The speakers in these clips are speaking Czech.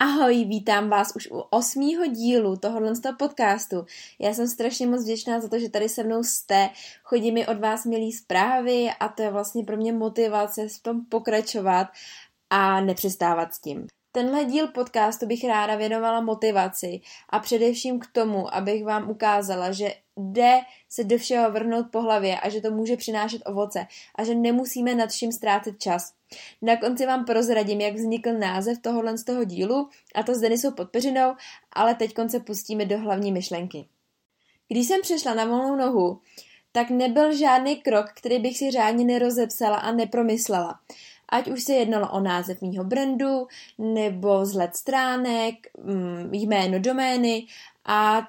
Ahoj, vítám vás už u osmého dílu tohohle podcastu. Já jsem strašně moc vděčná za to, že tady se mnou jste. Chodí mi od vás milý zprávy a to je vlastně pro mě motivace v tom pokračovat a nepřestávat s tím. Tenhle díl podcastu bych ráda věnovala motivaci a především k tomu, abych vám ukázala, že jde se do všeho vrhnout po hlavě a že to může přinášet ovoce a že nemusíme nad vším ztrácet čas. Na konci vám prozradím, jak vznikl název tohohle z toho dílu a to s Denisou Podpeřinou, ale teď se pustíme do hlavní myšlenky. Když jsem přešla na volnou nohu, tak nebyl žádný krok, který bych si řádně nerozepsala a nepromyslela. Ať už se jednalo o název mýho brandu, nebo vzhled stránek, mm, jméno domény a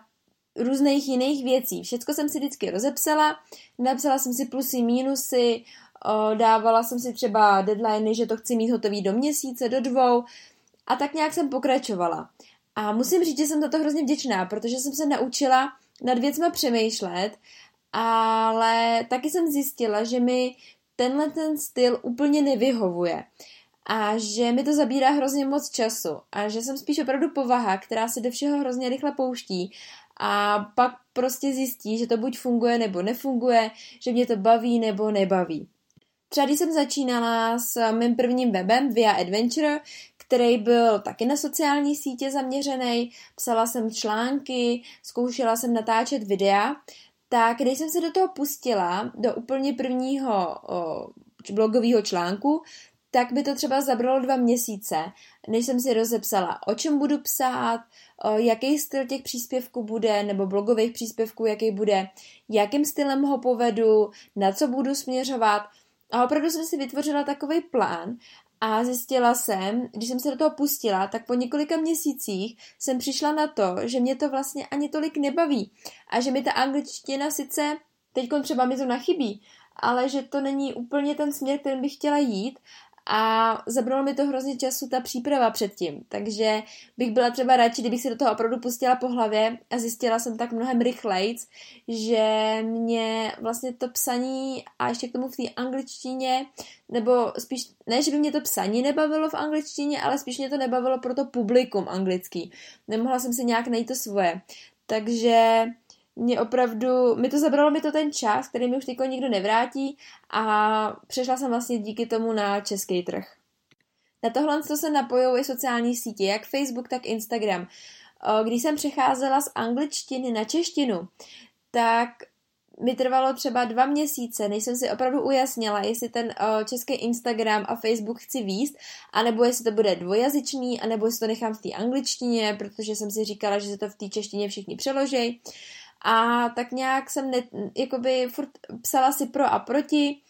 různých jiných věcí. Všecko jsem si vždycky rozepsala, napsala jsem si plusy, mínusy, dávala jsem si třeba deadliny, že to chci mít hotový do měsíce, do dvou a tak nějak jsem pokračovala. A musím říct, že jsem za to hrozně vděčná, protože jsem se naučila nad věcmi přemýšlet, ale taky jsem zjistila, že mi tenhle ten styl úplně nevyhovuje a že mi to zabírá hrozně moc času a že jsem spíš opravdu povaha, která se do všeho hrozně rychle pouští a pak prostě zjistí, že to buď funguje nebo nefunguje, že mě to baví nebo nebaví. Třeba když jsem začínala s mým prvním webem Via Adventure, který byl taky na sociální sítě zaměřený, psala jsem články, zkoušela jsem natáčet videa, tak když jsem se do toho pustila, do úplně prvního blogového článku, tak by to třeba zabralo dva měsíce, než jsem si rozepsala, o čem budu psát, jaký styl těch příspěvků bude, nebo blogových příspěvků, jaký bude, jakým stylem ho povedu, na co budu směřovat. A opravdu jsem si vytvořila takový plán a zjistila jsem, když jsem se do toho pustila, tak po několika měsících jsem přišla na to, že mě to vlastně ani tolik nebaví a že mi ta angličtina sice, teď třeba mi to nachybí, ale že to není úplně ten směr, kterým bych chtěla jít a zabralo mi to hrozně času ta příprava předtím, takže bych byla třeba radši, kdybych si do toho opravdu pustila po hlavě a zjistila jsem tak mnohem rychlejc, že mě vlastně to psaní a ještě k tomu v té angličtině, nebo spíš, ne, že by mě to psaní nebavilo v angličtině, ale spíš mě to nebavilo pro to publikum anglický. Nemohla jsem si nějak najít to svoje. Takže mě opravdu, mi to zabralo mi to ten čas, který mi už teďko nikdo nevrátí a přešla jsem vlastně díky tomu na český trh. Na tohle se napojují i sociální sítě, jak Facebook, tak Instagram. Když jsem přecházela z angličtiny na češtinu, tak mi trvalo třeba dva měsíce, než jsem si opravdu ujasnila, jestli ten český Instagram a Facebook chci výst, anebo jestli to bude dvojazyčný, anebo jestli to nechám v té angličtině, protože jsem si říkala, že se to v té češtině všichni přeloží. A tak nějak jsem ne, jakoby furt psala si pro a proti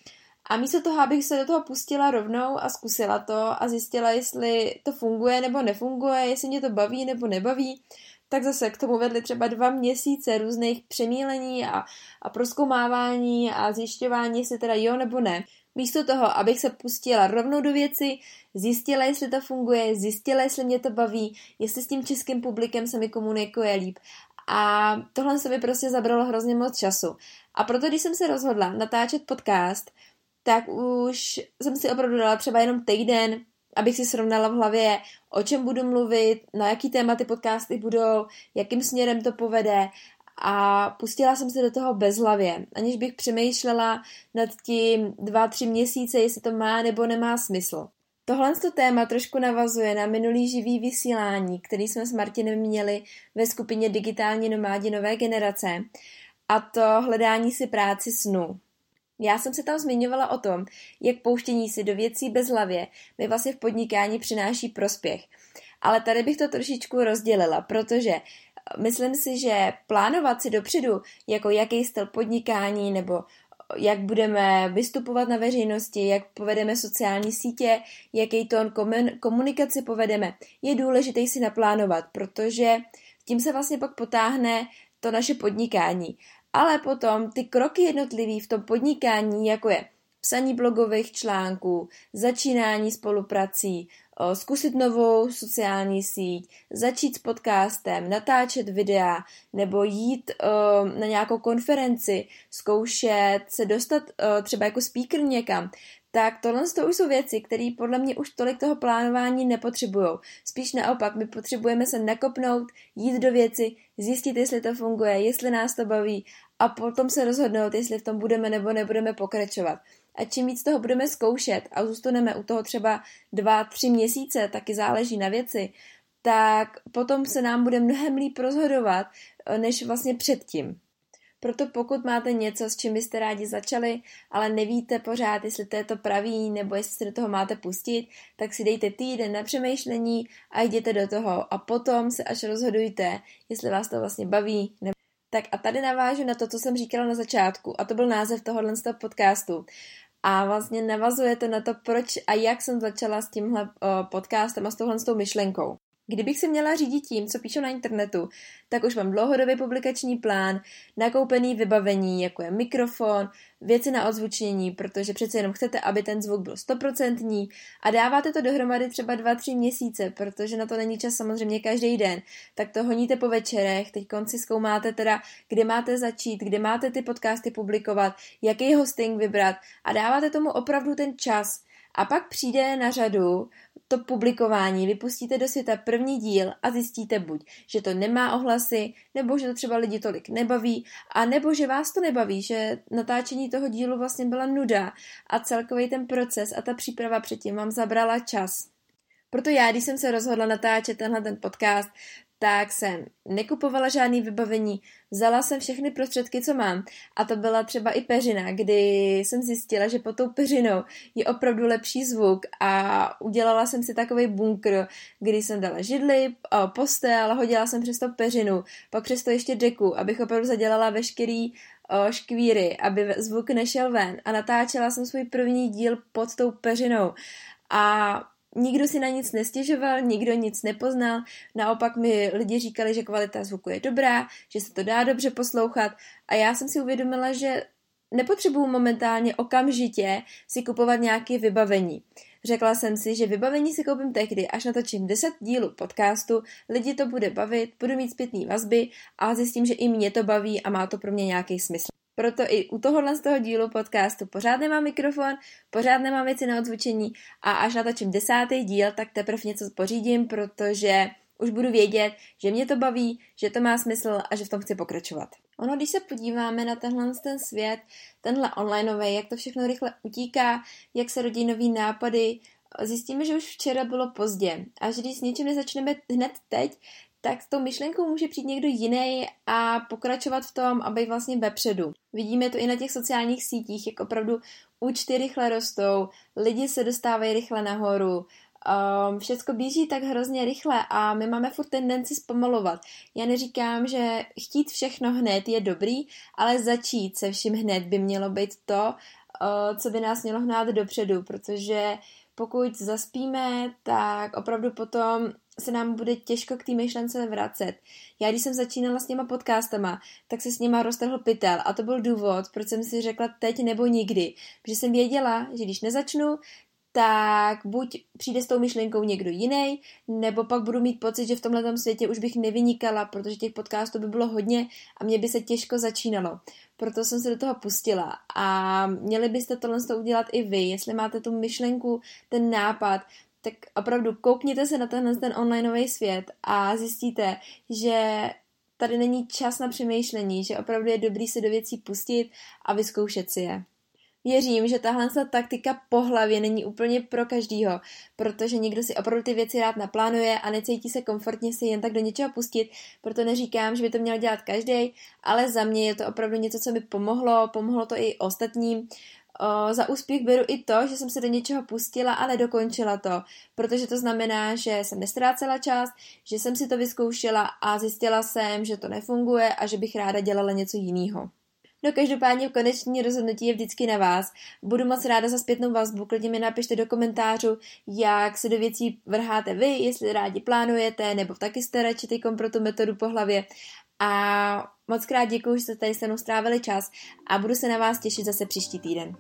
a místo toho, abych se do toho pustila rovnou a zkusila to a zjistila, jestli to funguje nebo nefunguje, jestli mě to baví nebo nebaví, tak zase k tomu vedly třeba dva měsíce různých přemýlení a, a proskoumávání a zjišťování, jestli teda jo nebo ne. Místo toho, abych se pustila rovnou do věci, zjistila, jestli to funguje, zjistila, jestli mě to baví, jestli s tím českým publikem se mi komunikuje líp a tohle se mi prostě zabralo hrozně moc času. A proto, když jsem se rozhodla natáčet podcast, tak už jsem si opravdu dala třeba jenom týden, abych si srovnala v hlavě, o čem budu mluvit, na jaký tématy podcasty budou, jakým směrem to povede a pustila jsem se do toho bezhlavě, aniž bych přemýšlela nad tím dva, tři měsíce, jestli to má nebo nemá smysl. Tohle to téma trošku navazuje na minulý živý vysílání, který jsme s Martinem měli ve skupině Digitální nomádi nové generace, a to hledání si práci snu. Já jsem se tam zmiňovala o tom, jak pouštění si do věcí bez hlavě mi vlastně v podnikání přináší prospěch. Ale tady bych to trošičku rozdělila, protože Myslím si, že plánovat si dopředu, jako jaký styl podnikání nebo jak budeme vystupovat na veřejnosti, jak povedeme sociální sítě, jaký tón komunikace povedeme, je důležité si naplánovat, protože tím se vlastně pak potáhne to naše podnikání. Ale potom ty kroky jednotlivý v tom podnikání, jako je psaní blogových článků, začínání spoluprací, zkusit novou sociální síť, začít s podcastem, natáčet videa nebo jít na nějakou konferenci, zkoušet se dostat třeba jako speaker někam, tak tohle to už jsou věci, které podle mě už tolik toho plánování nepotřebují. Spíš naopak, my potřebujeme se nakopnout, jít do věci, zjistit, jestli to funguje, jestli nás to baví a potom se rozhodnout, jestli v tom budeme nebo nebudeme pokračovat. A čím víc toho budeme zkoušet a zůstaneme u toho třeba dva, tři měsíce, taky záleží na věci, tak potom se nám bude mnohem líp rozhodovat, eh, než vlastně předtím. Proto pokud máte něco, s čím byste rádi začali, ale nevíte pořád, jestli to je to pravý, nebo jestli se do toho máte pustit, tak si dejte týden na přemýšlení a jděte do toho a potom se až rozhodujte, jestli vás to vlastně baví. Nebo... Tak a tady navážu na to, co jsem říkala na začátku a to byl název tohohle podcastu. A vlastně navazuje to na to, proč a jak jsem začala s tímhle podcastem a s touhle s tou myšlenkou. Kdybych se měla řídit tím, co píšu na internetu, tak už mám dlouhodobý publikační plán, nakoupený vybavení, jako je mikrofon, věci na ozvučnění, protože přece jenom chcete, aby ten zvuk byl stoprocentní a dáváte to dohromady třeba 2-3 měsíce, protože na to není čas samozřejmě každý den, tak to honíte po večerech, teď konci zkoumáte teda, kde máte začít, kde máte ty podcasty publikovat, jaký hosting vybrat a dáváte tomu opravdu ten čas, a pak přijde na řadu to publikování, vypustíte do světa první díl a zjistíte buď, že to nemá ohlasy, nebo že to třeba lidi tolik nebaví, a nebo že vás to nebaví, že natáčení toho dílu vlastně byla nuda a celkový ten proces a ta příprava předtím vám zabrala čas. Proto já, když jsem se rozhodla natáčet tenhle ten podcast, tak jsem nekupovala žádný vybavení, vzala jsem všechny prostředky, co mám. A to byla třeba i peřina, kdy jsem zjistila, že pod tou peřinou je opravdu lepší zvuk a udělala jsem si takový bunkr, kdy jsem dala židli, postel, hodila jsem přes to peřinu, pak přes to ještě deku, abych opravdu zadělala veškerý škvíry, aby zvuk nešel ven. A natáčela jsem svůj první díl pod tou peřinou. A Nikdo si na nic nestěžoval, nikdo nic nepoznal, naopak mi lidi říkali, že kvalita zvuku je dobrá, že se to dá dobře poslouchat a já jsem si uvědomila, že nepotřebuju momentálně okamžitě si kupovat nějaké vybavení. Řekla jsem si, že vybavení si koupím tehdy, až natočím 10 dílů podcastu, lidi to bude bavit, budu mít zpětný vazby a zjistím, že i mě to baví a má to pro mě nějaký smysl. Proto i u tohohle z toho dílu podcastu pořád nemám mikrofon, pořád nemám věci na odzvučení a až natočím desátý díl, tak teprve něco pořídím, protože už budu vědět, že mě to baví, že to má smysl a že v tom chci pokračovat. Ono, když se podíváme na tenhle ten svět, tenhle onlineový, jak to všechno rychle utíká, jak se rodí nový nápady, zjistíme, že už včera bylo pozdě a že když s něčím nezačneme hned teď, tak s tou myšlenkou může přijít někdo jiný a pokračovat v tom aby vlastně vepředu. Vidíme to i na těch sociálních sítích, jak opravdu účty rychle rostou, lidi se dostávají rychle nahoru, um, všecko běží tak hrozně rychle a my máme furt tendenci zpomalovat. Já neříkám, že chtít všechno hned je dobrý, ale začít se vším hned by mělo být to, uh, co by nás mělo hnát dopředu, protože pokud zaspíme, tak opravdu potom se nám bude těžko k té myšlence vracet. Já když jsem začínala s těma podcastama, tak se s nima roztrhl pytel a to byl důvod, proč jsem si řekla teď nebo nikdy. Protože jsem věděla, že když nezačnu, tak buď přijde s tou myšlenkou někdo jiný, nebo pak budu mít pocit, že v tomhle světě už bych nevynikala, protože těch podcastů by bylo hodně a mě by se těžko začínalo. Proto jsem se do toho pustila a měli byste tohle udělat i vy, jestli máte tu myšlenku, ten nápad, tak opravdu koukněte se na tenhle ten onlineový svět a zjistíte, že tady není čas na přemýšlení, že opravdu je dobrý se do věcí pustit a vyzkoušet si je. Věřím, že tahle taktika po hlavě není úplně pro každýho, protože někdo si opravdu ty věci rád naplánuje a necítí se komfortně si jen tak do něčeho pustit, proto neříkám, že by to měl dělat každý, ale za mě je to opravdu něco, co mi pomohlo, pomohlo to i ostatním. O, za úspěch beru i to, že jsem se do něčeho pustila a nedokončila to, protože to znamená, že jsem nestrácela čas, že jsem si to vyzkoušela a zjistila jsem, že to nefunguje a že bych ráda dělala něco jiného. No každopádně konečný rozhodnutí je vždycky na vás. Budu moc ráda za zpětnou vazbu, klidně mi napište do komentářů, jak se do věcí vrháte vy, jestli rádi plánujete, nebo taky jste radši tykom pro tu metodu po hlavě. A moc krát děkuji, že jste tady se mnou strávili čas a budu se na vás těšit zase příští týden.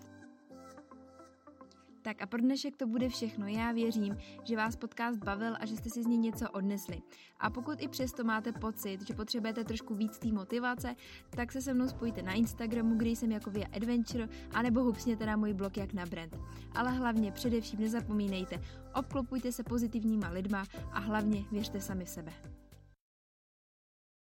Tak a pro dnešek to bude všechno. Já věřím, že vás podcast bavil a že jste si z něj něco odnesli. A pokud i přesto máte pocit, že potřebujete trošku víc té motivace, tak se se mnou spojte na Instagramu, kde jsem jako Via Adventure, anebo hupsněte na můj blog jak na brand. Ale hlavně především nezapomínejte, obklopujte se pozitivníma lidma a hlavně věřte sami v sebe.